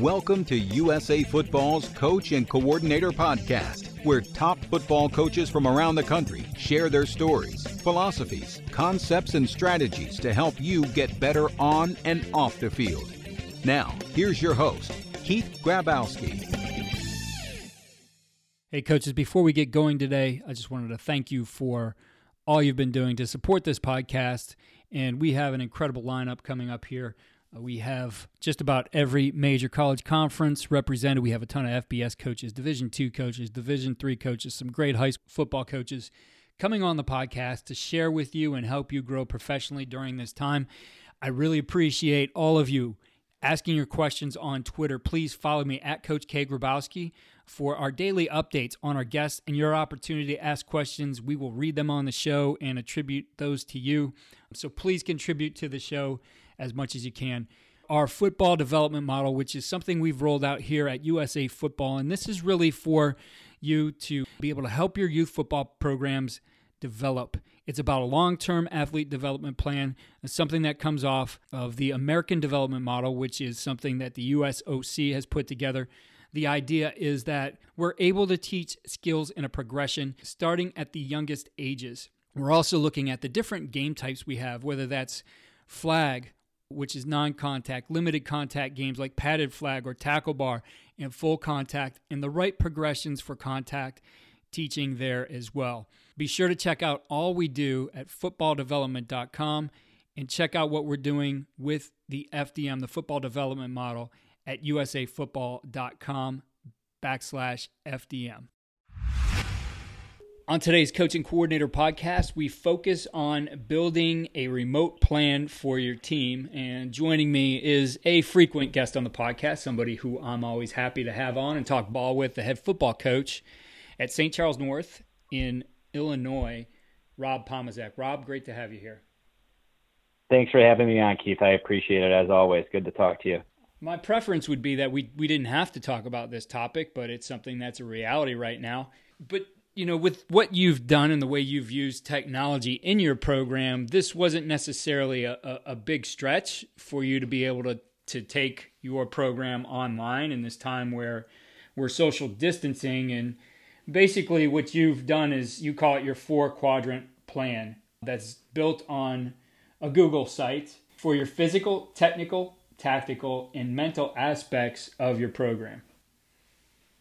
Welcome to USA Football's Coach and Coordinator Podcast, where top football coaches from around the country share their stories, philosophies, concepts, and strategies to help you get better on and off the field. Now, here's your host, Keith Grabowski. Hey, coaches, before we get going today, I just wanted to thank you for all you've been doing to support this podcast. And we have an incredible lineup coming up here Uh, we have just about every major college conference represented. We have a ton of FBS coaches, Division two coaches, Division three coaches, some great high school football coaches coming on the podcast to share with you and help you grow professionally during this time. I really appreciate all of you asking your questions on Twitter. Please follow me at Coach K. Grabowski for our daily updates on our guests and your opportunity to ask questions. We will read them on the show and attribute those to you. So please contribute to the show as much as you can. Our football development model, which is something we've rolled out here at USA Football, and this is really for you to be able to help your youth football programs develop. It's about a long term athlete development plan, something that comes off of the American development model, which is something that the USOC has put together. The idea is that we're able to teach skills in a progression starting at the youngest ages. We're also looking at the different game types we have, whether that's flag, which is non contact, limited contact games like padded flag or tackle bar, and full contact, and the right progressions for contact teaching there as well. Be sure to check out all we do at footballdevelopment.com and check out what we're doing with the FDM, the football development model, at usafootball.com backslash FDM. On today's Coaching Coordinator podcast, we focus on building a remote plan for your team. And joining me is a frequent guest on the podcast, somebody who I'm always happy to have on and talk ball with, the head football coach at St. Charles North in Illinois, Rob Pomazak. Rob, great to have you here. Thanks for having me on, Keith. I appreciate it as always. Good to talk to you. My preference would be that we, we didn't have to talk about this topic, but it's something that's a reality right now. But you know, with what you've done and the way you've used technology in your program, this wasn't necessarily a, a, a, big stretch for you to be able to, to take your program online in this time where we're social distancing. And basically, what you've done is you call it your four quadrant plan that's built on a Google site for your physical, technical, tactical, and mental aspects of your program.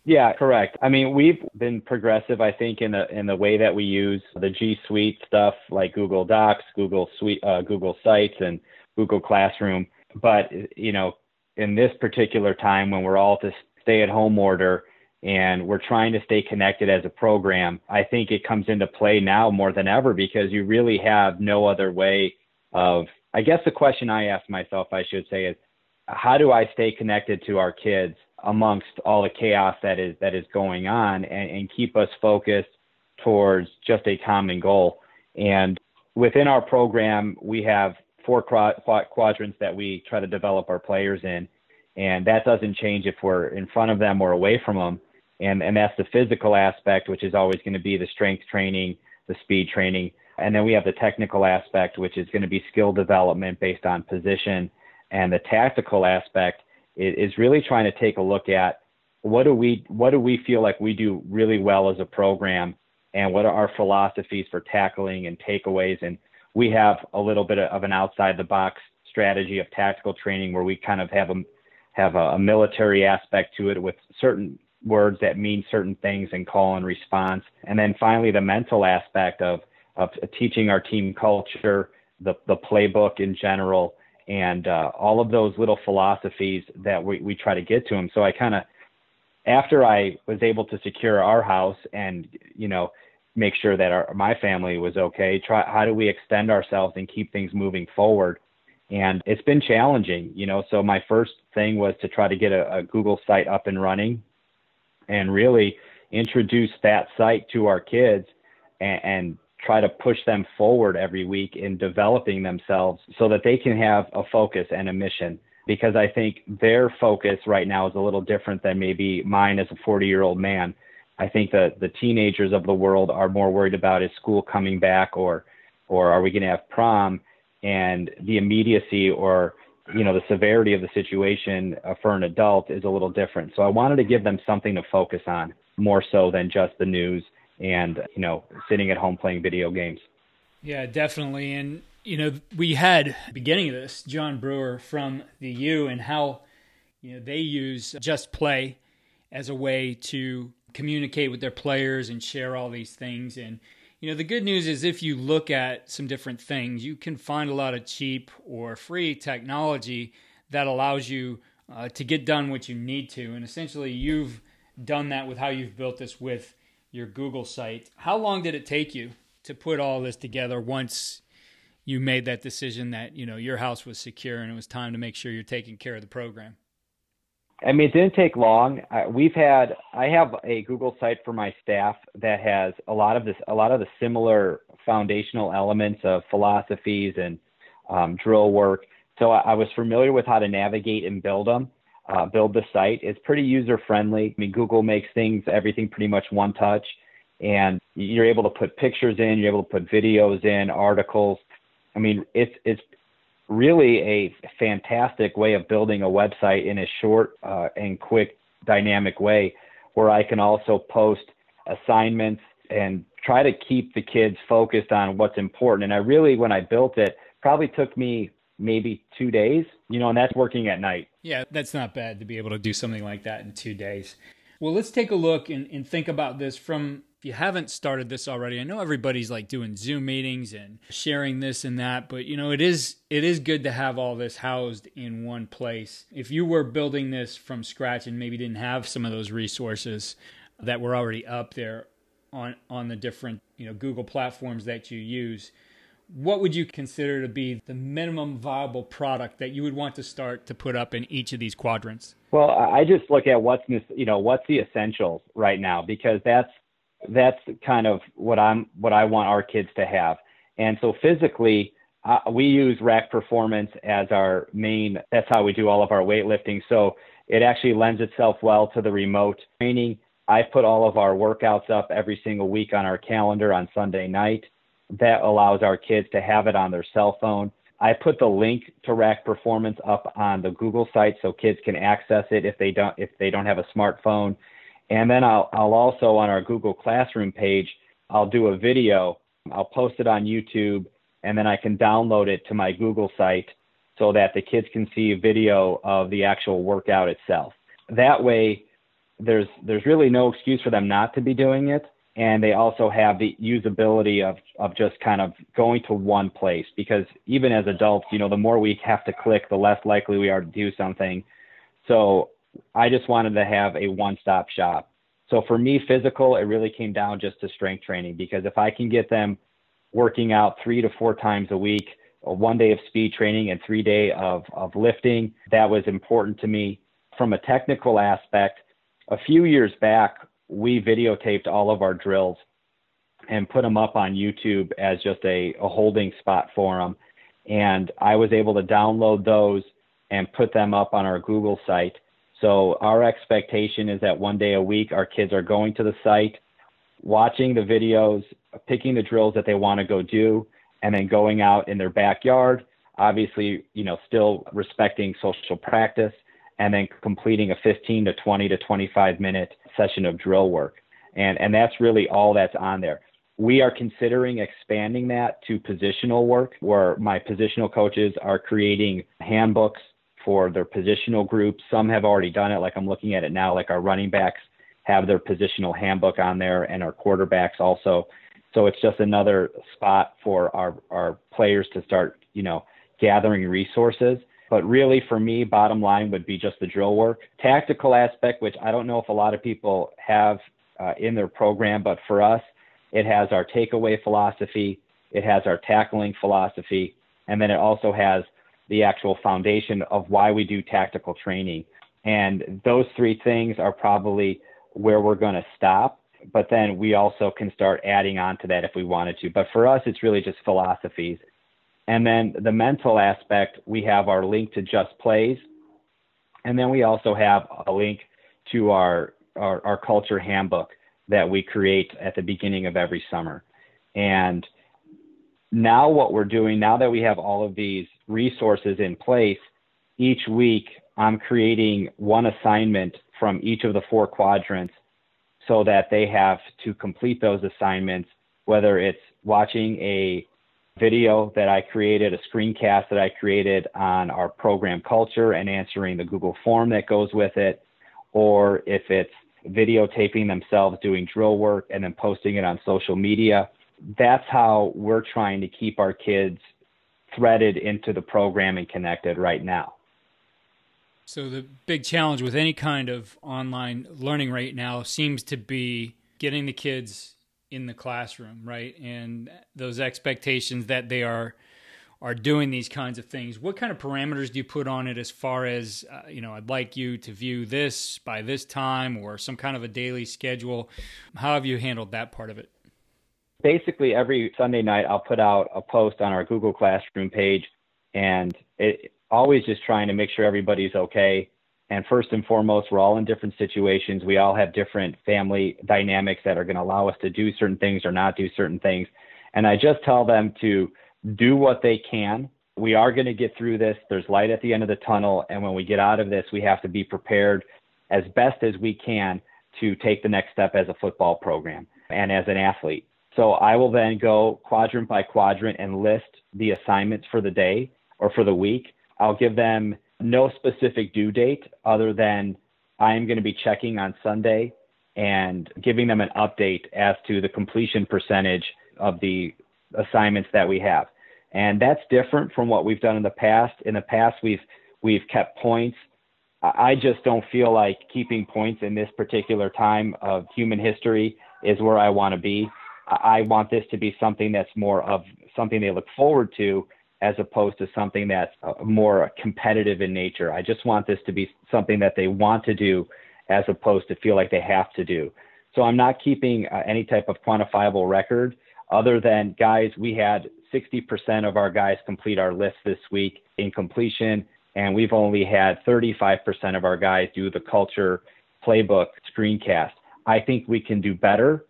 Yeah, correct. I mean, we've been progressive, I think, in the in the way that we use the G Suite stuff like Google Docs, Google Suite, uh, Google Sites, and Google Classroom. But you know, in this particular time when we're all to stay at home order and we're trying to stay connected as a program, I think it comes into play now more than ever because you really have no other way of. I guess the question I ask myself, I should say, is how do I stay connected to our kids amongst all the chaos that is that is going on and, and keep us focused towards just a common goal. And within our program, we have four quadrants that we try to develop our players in, and that doesn't change if we're in front of them or away from them. And and that's the physical aspect, which is always going to be the strength training, the speed training, and then we have the technical aspect, which is going to be skill development based on position, and the tactical aspect is really trying to take a look at what do we what do we feel like we do really well as a program and what are our philosophies for tackling and takeaways. And we have a little bit of an outside the box strategy of tactical training where we kind of have a have a, a military aspect to it with certain words that mean certain things and call and response. And then finally the mental aspect of of teaching our team culture the the playbook in general and uh, all of those little philosophies that we, we try to get to them. So I kind of, after I was able to secure our house and, you know, make sure that our, my family was okay, try, how do we extend ourselves and keep things moving forward? And it's been challenging, you know. So my first thing was to try to get a, a Google site up and running and really introduce that site to our kids and, and try to push them forward every week in developing themselves so that they can have a focus and a mission because I think their focus right now is a little different than maybe mine as a 40 year old man. I think that the teenagers of the world are more worried about is school coming back or or are we going to have prom and the immediacy or you know the severity of the situation uh, for an adult is a little different. So I wanted to give them something to focus on more so than just the news and you know sitting at home playing video games. Yeah, definitely. And you know, we had beginning of this John Brewer from the U and how you know they use just play as a way to communicate with their players and share all these things and you know the good news is if you look at some different things you can find a lot of cheap or free technology that allows you uh, to get done what you need to and essentially you've done that with how you've built this with your google site how long did it take you to put all this together once you made that decision that you know your house was secure and it was time to make sure you're taking care of the program? I mean, it didn't take long. Uh, we've had I have a Google site for my staff that has a lot of this, a lot of the similar foundational elements of philosophies and um, drill work. So I, I, was familiar with how to navigate and build them, uh, build the site. It's pretty user friendly. I mean, Google makes things everything pretty much one touch, and you're able to put pictures in, you're able to put videos in, articles. I mean, it's it's really a fantastic way of building a website in a short uh, and quick, dynamic way, where I can also post assignments and try to keep the kids focused on what's important. And I really, when I built it, probably took me maybe two days, you know, and that's working at night. Yeah, that's not bad to be able to do something like that in two days. Well, let's take a look and, and think about this from if you haven't started this already, I know everybody's like doing Zoom meetings and sharing this and that, but you know, it is it is good to have all this housed in one place. If you were building this from scratch and maybe didn't have some of those resources that were already up there on on the different, you know, Google platforms that you use, what would you consider to be the minimum viable product that you would want to start to put up in each of these quadrants? Well, I just look at what's you know what's the essentials right now because that's that's kind of what I'm what I want our kids to have. And so physically, uh, we use Rack Performance as our main. That's how we do all of our weightlifting. So it actually lends itself well to the remote training. I put all of our workouts up every single week on our calendar on Sunday night. That allows our kids to have it on their cell phone. I put the link to Rack Performance up on the Google site so kids can access it if they don't if they don't have a smartphone and then I'll, I'll also on our Google Classroom page, I'll do a video. I'll post it on YouTube and then I can download it to my Google site so that the kids can see a video of the actual workout itself. That way, there's there's really no excuse for them not to be doing it, and they also have the usability of of just kind of going to one place because even as adults, you know, the more we have to click, the less likely we are to do something. So I just wanted to have a one stop shop. So for me, physical, it really came down just to strength training because if I can get them working out three to four times a week, one day of speed training and three day of, of lifting, that was important to me. From a technical aspect, a few years back, we videotaped all of our drills and put them up on YouTube as just a, a holding spot for them. And I was able to download those and put them up on our Google site. So our expectation is that one day a week, our kids are going to the site, watching the videos, picking the drills that they want to go do, and then going out in their backyard. Obviously, you know, still respecting social practice, and then completing a 15 to 20 to 25 minute session of drill work. And, and that's really all that's on there. We are considering expanding that to positional work, where my positional coaches are creating handbooks for their positional groups. Some have already done it, like I'm looking at it now, like our running backs have their positional handbook on there, and our quarterbacks also. So it's just another spot for our, our players to start, you know, gathering resources. But really, for me, bottom line would be just the drill work. Tactical aspect, which I don't know if a lot of people have uh, in their program, but for us, it has our takeaway philosophy, it has our tackling philosophy, and then it also has the actual foundation of why we do tactical training. And those three things are probably where we're going to stop. But then we also can start adding on to that if we wanted to. But for us, it's really just philosophies. And then the mental aspect, we have our link to Just Plays. And then we also have a link to our, our, our culture handbook that we create at the beginning of every summer. And now what we're doing, now that we have all of these resources in place, each week I'm creating one assignment from each of the four quadrants so that they have to complete those assignments, whether it's watching a video that I created, a screencast that I created on our program culture and answering the Google form that goes with it, or if it's videotaping themselves doing drill work and then posting it on social media. That's how we're trying to keep our kids threaded into the program and connected right now. So the big challenge with any kind of online learning right now seems to be getting the kids in the classroom, right? And those expectations that they are are doing these kinds of things. What kind of parameters do you put on it as far as uh, you know, I'd like you to view this by this time or some kind of a daily schedule? How have you handled that part of it? Basically every Sunday night I'll put out a post on our Google Classroom page and it always just trying to make sure everybody's okay. And first and foremost, we're all in different situations. We all have different family dynamics that are going to allow us to do certain things or not do certain things. And I just tell them to do what they can. We are going to get through this. There's light at the end of the tunnel. And when we get out of this, we have to be prepared as best as we can to take the next step as a football program and as an athlete. So I will then go quadrant by quadrant and list the assignments for the day or for the week. I'll give them no specific due date other than I am going to be checking on Sunday and giving them an update as to the completion percentage of the assignments that we have. And that's different from what we've done in the past. In the past, we've we've kept points. I just don't feel like keeping points in this particular time of human history is where I want to be. I want this to be something that's more of something they look forward to as opposed to something that's uh, more competitive in nature. I just want this to be something that they want to do as opposed to feel like they have to do. So I'm not keeping uh, any type of quantifiable record other than guys, we had 60% of our guys complete our list this week in completion, and we've only had 35% of our guys do the culture playbook screencast. I think we can do better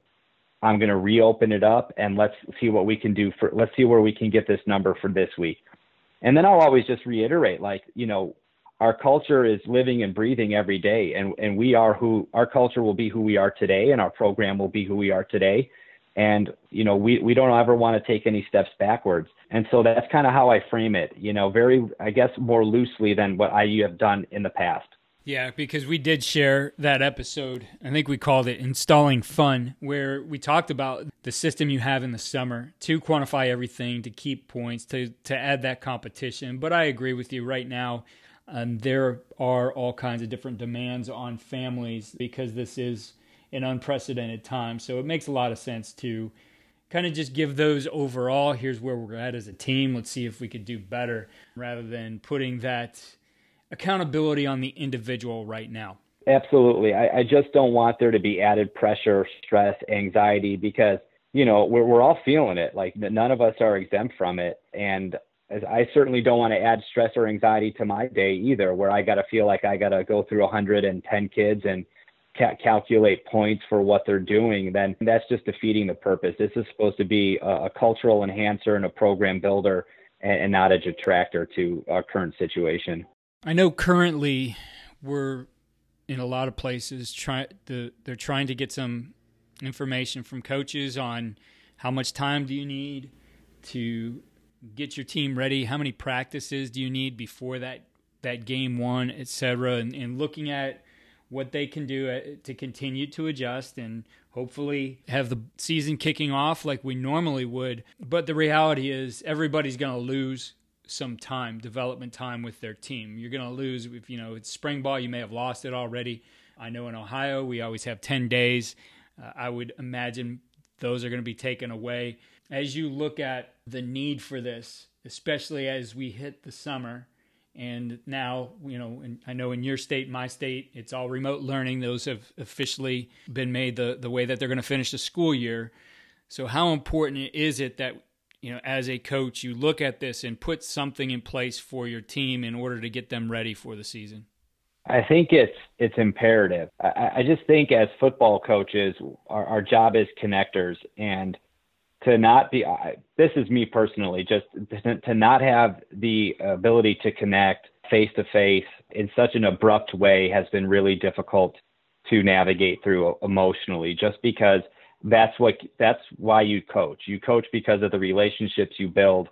I'm going to reopen it up and let's see what we can do for, let's see where we can get this number for this week. And then I'll always just reiterate, like, you know, our culture is living and breathing every day and, and we are who our culture will be who we are today and our program will be who we are today. And, you know, we, we don't ever want to take any steps backwards. And so that's kind of how I frame it, you know, very, I guess, more loosely than what I have done in the past. Yeah, because we did share that episode. I think we called it Installing Fun, where we talked about the system you have in the summer to quantify everything, to keep points, to, to add that competition. But I agree with you right now. Um, there are all kinds of different demands on families because this is an unprecedented time. So it makes a lot of sense to kind of just give those overall here's where we're at as a team. Let's see if we could do better rather than putting that accountability on the individual right now? Absolutely. I, I just don't want there to be added pressure, stress, anxiety because, you know, we're, we're all feeling it. Like none of us are exempt from it. And I certainly don't want to add stress or anxiety to my day either, where I got to feel like I got to go through 110 kids and ca- calculate points for what they're doing. Then that's just defeating the purpose. This is supposed to be a, a cultural enhancer and a program builder and, and not a detractor to our current situation. I know currently we're in a lot of places try the they're trying to get some information from coaches on how much time do you need to get your team ready, how many practices do you need before that that game one, etc. And, and looking at what they can do uh, to continue to adjust and hopefully have the season kicking off like we normally would. But the reality is everybody's going to lose some time, development time with their team. You're going to lose if you know it's spring ball. You may have lost it already. I know in Ohio we always have 10 days. Uh, I would imagine those are going to be taken away. As you look at the need for this, especially as we hit the summer. And now, you know, I know in your state, my state, it's all remote learning. Those have officially been made the, the way that they're going to finish the school year. So, how important is it that, you know, as a coach, you look at this and put something in place for your team in order to get them ready for the season? I think it's it's imperative. I, I just think as football coaches, our, our job is connectors, and to not be I, this is me personally, just to, to not have the ability to connect face to face in such an abrupt way has been really difficult to navigate through emotionally. Just because that's what that's why you coach. You coach because of the relationships you build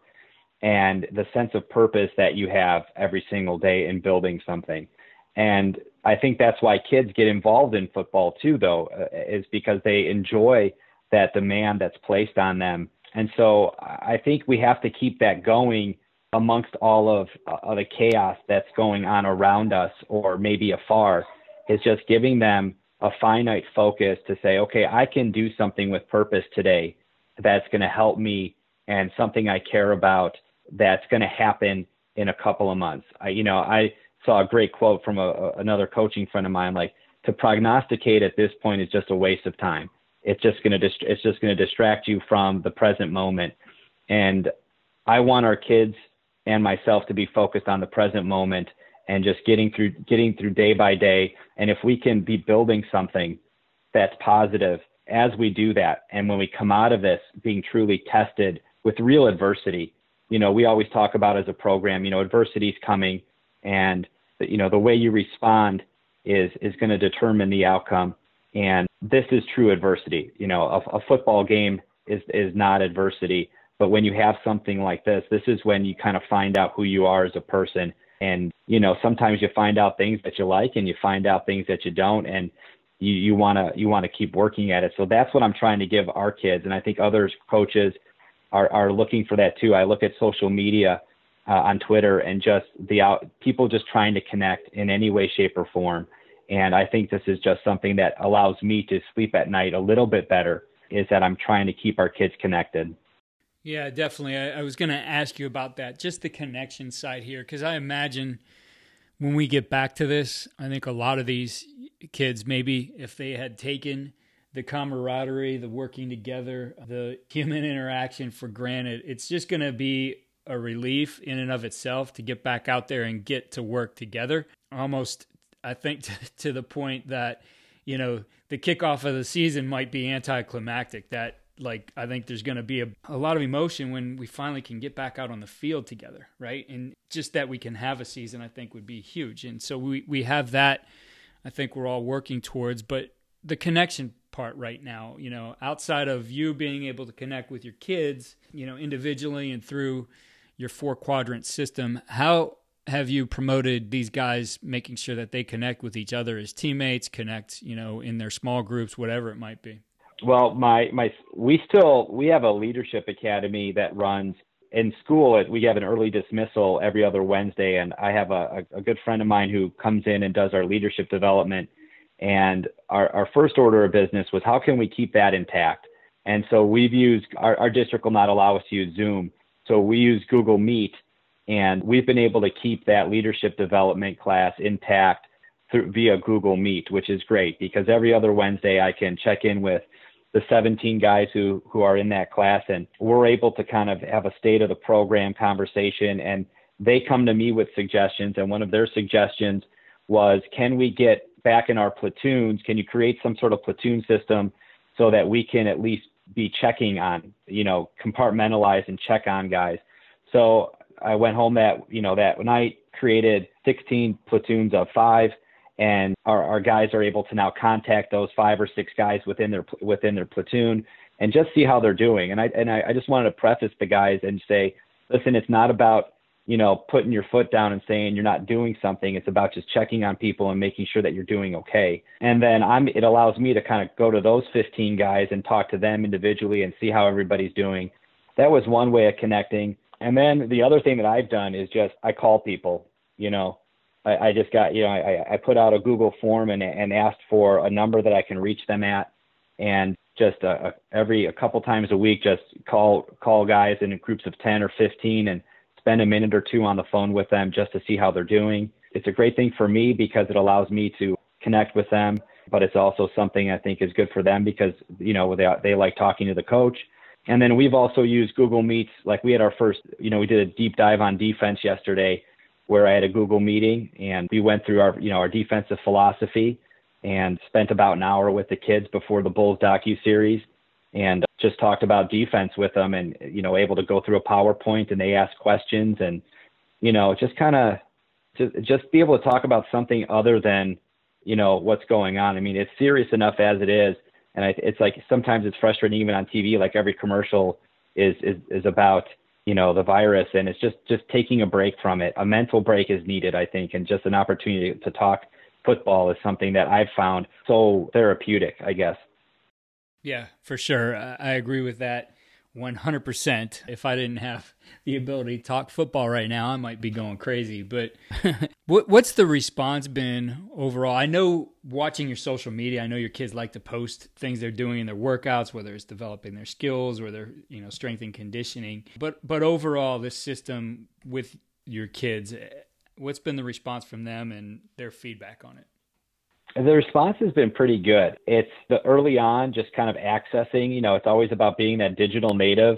and the sense of purpose that you have every single day in building something. And I think that's why kids get involved in football too, though, uh, is because they enjoy that demand that's placed on them. And so I think we have to keep that going amongst all of, uh, the chaos that's going on around us or maybe afar, is just giving them a finite focus to say, okay, I can do something with purpose today that's going to help me and something I care about that's going to happen in a couple of months. I, you know, I, saw a great quote from a, another coaching friend of mine like to prognosticate at this point is just a waste of time it's just going to dist- it's just going to distract you from the present moment and i want our kids and myself to be focused on the present moment and just getting through getting through day by day. And if we can be building something that's positive as we do that and when we come out of this being truly tested with real adversity you know we always talk about as a program you know adversity is coming and you know the way you respond is is going to determine the outcome. And this is true adversity. You know a, a football game is is not adversity but when you have something like this this is when you kind of find out who you are as a person and you know sometimes you find out things that you like and you find out things that you don't and you you want to you want to keep working at it so that's what i'm trying to give our kids and i think others coaches are are looking for that too i look at social media uh, on Twitter and just the out, people just trying to connect in any way, shape, or form. And I think this is just something that allows me to sleep at night a little bit better. Is that I'm trying to keep our kids connected. Yeah, definitely. I, I was going to ask you about that, just the connection side here, because I imagine when we get back to this, I think a lot of these kids, maybe if they had taken the camaraderie, the working together, the human interaction for granted, it's just going to be a relief in and of itself to get back out there and get to work together. Almost, I think, to, to the point that, you know, the kickoff of the season might be anticlimactic. That, like, I think there's going to be a, a lot of emotion when we finally can get back out on the field together, right? And just that we can have a season, I think, would be huge. And so we, we have that, I think we're all working towards. But the connection part right now, you know, outside of you being able to connect with your kids, you know, individually and through your four quadrant system. How have you promoted these guys making sure that they connect with each other as teammates, connect, you know, in their small groups, whatever it might be? Well, my my we still we have a leadership academy that runs in school. We have an early dismissal every other Wednesday, and I have a, a good friend of mine who comes in and does our leadership development. And our, our first order of business was how can we keep that intact? And so we've used our, our district will not allow us to use Zoom. So we use Google Meet, and we've been able to keep that leadership development class intact through, via Google Meet, which is great because every other Wednesday I can check in with the 17 guys who who are in that class, and we're able to kind of have a state of the program conversation, and they come to me with suggestions, and one of their suggestions was, can we get back in our platoons? Can you create some sort of platoon system so that we can at least be checking on, you know, compartmentalize and check on guys. So I went home that, you know, that night, created 16 platoons of five, and our, our guys are able to now contact those five or six guys within their within their platoon and just see how they're doing. And I and I, I just wanted to preface the guys and say, listen, it's not about you know, putting your foot down and saying you're not doing something. It's about just checking on people and making sure that you're doing okay. And then I'm, it allows me to kind of go to those 15 guys and talk to them individually and see how everybody's doing. That was one way of connecting. And then the other thing that I've done is just I call people, you know, I, I just got, you know, I, I put out a Google form and, and asked for a number that I can reach them at. And just a, a, every a couple times a week, just call, call guys in groups of 10 or 15 and spend a minute or two on the phone with them just to see how they're doing. It's a great thing for me because it allows me to connect with them, but it's also something I think is good for them because, you know, they, they like talking to the coach. And then we've also used Google Meets. Like we had our first, you know, we did a deep dive on defense yesterday where I had a Google meeting and we went through our, you know, our defensive philosophy and spent about an hour with the kids before the Bulls docu series and just talked about defense with them and you know able to go through a PowerPoint and they ask questions and you know just kind of just just be able to talk about something other than you know what's going on. I mean it's serious enough as it is, and I, it's like sometimes it's frustrating even on TV. Like every commercial is is is about you know the virus and it's just just taking a break from it. A mental break is needed, I think, and just an opportunity to talk football is something that I've found so therapeutic, I guess. Yeah, for sure. I agree with that 100%. If I didn't have the ability to talk football right now, I might be going crazy. But what's the response been overall? I know watching your social media, I know your kids like to post things they're doing in their workouts, whether it's developing their skills or their, you know, strength and conditioning. But but overall, this system with your kids, what's been the response from them and their feedback on it? The response has been pretty good. It's the early on, just kind of accessing, you know, it's always about being that digital native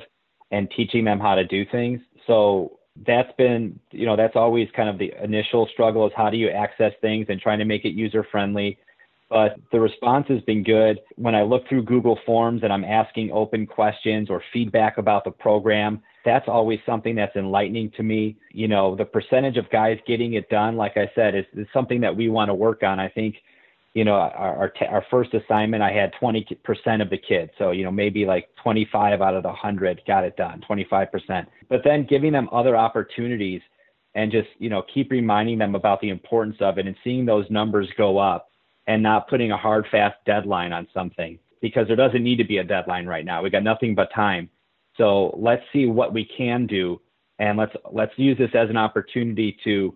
and teaching them how to do things. So that's been, you know, that's always kind of the initial struggle is how do you access things and trying to make it user friendly. But the response has been good. When I look through Google Forms and I'm asking open questions or feedback about the program, that's always something that's enlightening to me. You know, the percentage of guys getting it done, like I said, is, is something that we want to work on. I think you know, our our, t- our first assignment, I had 20% of the kids. So, you know, maybe like 25 out of the 100 got it done, 25%. But then giving them other opportunities and just, you know, keep reminding them about the importance of it and seeing those numbers go up and not putting a hard, fast deadline on something because there doesn't need to be a deadline right now. We got nothing but time. So let's see what we can do and let's let's use this as an opportunity to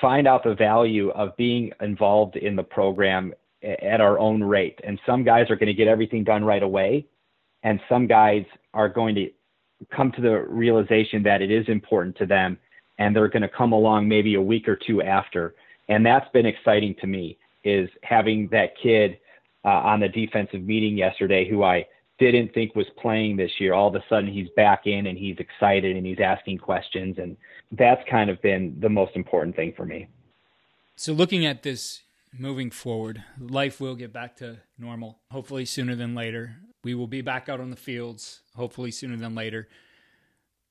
find out the value of being involved in the program at our own rate. And some guys are going to get everything done right away, and some guys are going to come to the realization that it is important to them, and they're going to come along maybe a week or two after. And that's been exciting to me is having that kid uh, on the defensive meeting yesterday who I didn't think was playing this year. All of a sudden, he's back in and he's excited and he's asking questions. And that's kind of been the most important thing for me. So, looking at this moving forward, life will get back to normal, hopefully sooner than later. We will be back out on the fields, hopefully sooner than later.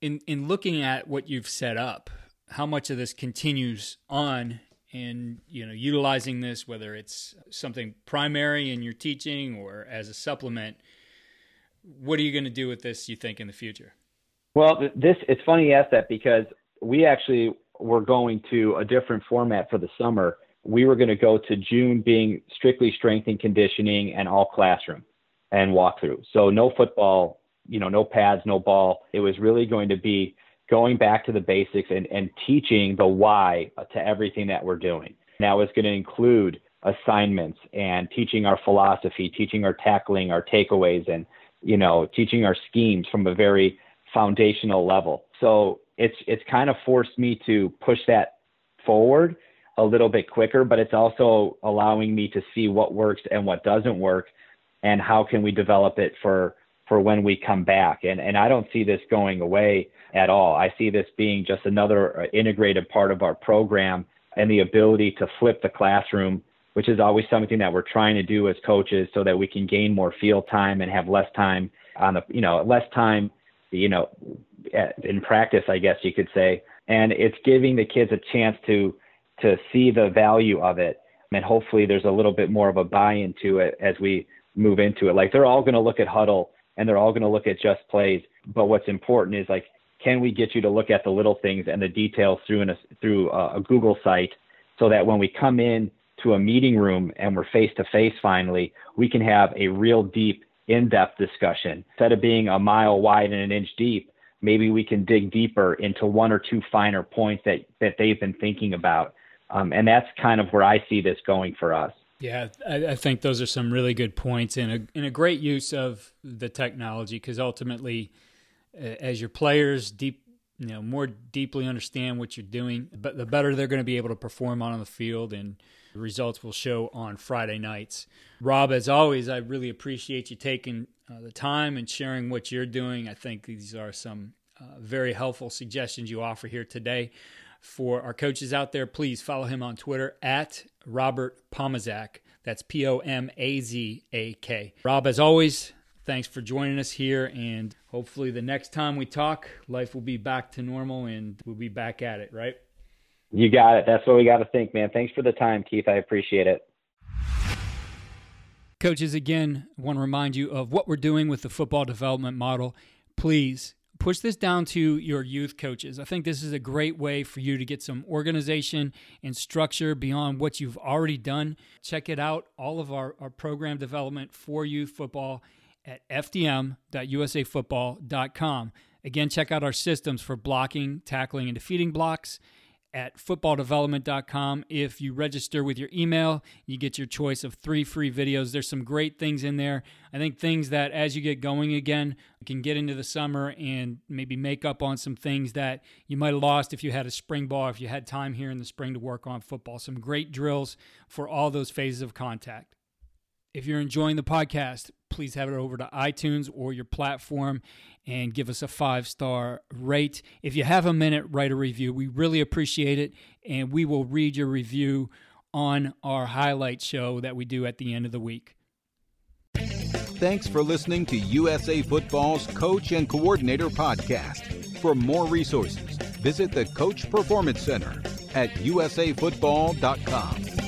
In, in looking at what you've set up, how much of this continues on in you know utilizing this whether it's something primary in your teaching or as a supplement what are you going to do with this you think in the future well this it's funny you ask that because we actually were going to a different format for the summer. We were going to go to June being strictly strength and conditioning and all classroom and walkthrough. So no football, you know, no pads, no ball. It was really going to be going back to the basics and, and teaching the why to everything that we're doing. Now it's going to include assignments and teaching our philosophy, teaching our tackling, our takeaways, and you know, teaching our schemes from a very foundational level. So it's it's kind of forced me to push that forward a little bit quicker, but it's also allowing me to see what works and what doesn't work and how can we develop it for for when we come back. And and I don't see this going away at all. I see this being just another uh, integrated part of our program and the ability to flip the classroom, which is always something that we're trying to do as coaches so that we can gain more field time and have less time on the you know, less time you know, in practice, I guess you could say. And it's giving the kids a chance to to see the value of it, and hopefully there's a little bit more of a buy-in to it as we move into it. Like they're all going to look at Hudl and they're all going to look at just plays, but what's important is like, can we get you to look at the little things and the details through a, through a Google site, so that when we come in to a meeting room and we're face to face finally, we can have a real deep in-depth discussion. Instead of being a mile wide and an inch deep maybe we can dig deeper into one or two finer points that that they've been thinking about. Um, and that's kind of where i see this going for us. Yeah I, I think those are some really good points and a, and a great use of the technology because ultimately as your players deep you know more deeply understand what you're doing, but the better they're going to be able to perform on the field and the results will show on Friday nights. Rob, as always, I really appreciate you taking uh, the time and sharing what you're doing. I think these are some uh, very helpful suggestions you offer here today. For our coaches out there, please follow him on Twitter at Robert Pomazak. That's P O M A Z A K. Rob, as always, thanks for joining us here. And hopefully, the next time we talk, life will be back to normal and we'll be back at it, right? You got it. That's what we got to think, man. Thanks for the time, Keith. I appreciate it. Coaches, again, want to remind you of what we're doing with the football development model. Please push this down to your youth coaches. I think this is a great way for you to get some organization and structure beyond what you've already done. Check it out, all of our, our program development for youth football at fdm.usafootball.com. Again, check out our systems for blocking, tackling, and defeating blocks at footballdevelopment.com. If you register with your email, you get your choice of three free videos. There's some great things in there. I think things that as you get going again, can get into the summer and maybe make up on some things that you might have lost if you had a spring ball, if you had time here in the spring to work on football. Some great drills for all those phases of contact. If you're enjoying the podcast, please head over to iTunes or your platform and give us a five star rate. If you have a minute, write a review. We really appreciate it, and we will read your review on our highlight show that we do at the end of the week. Thanks for listening to USA Football's Coach and Coordinator Podcast. For more resources, visit the Coach Performance Center at usafootball.com.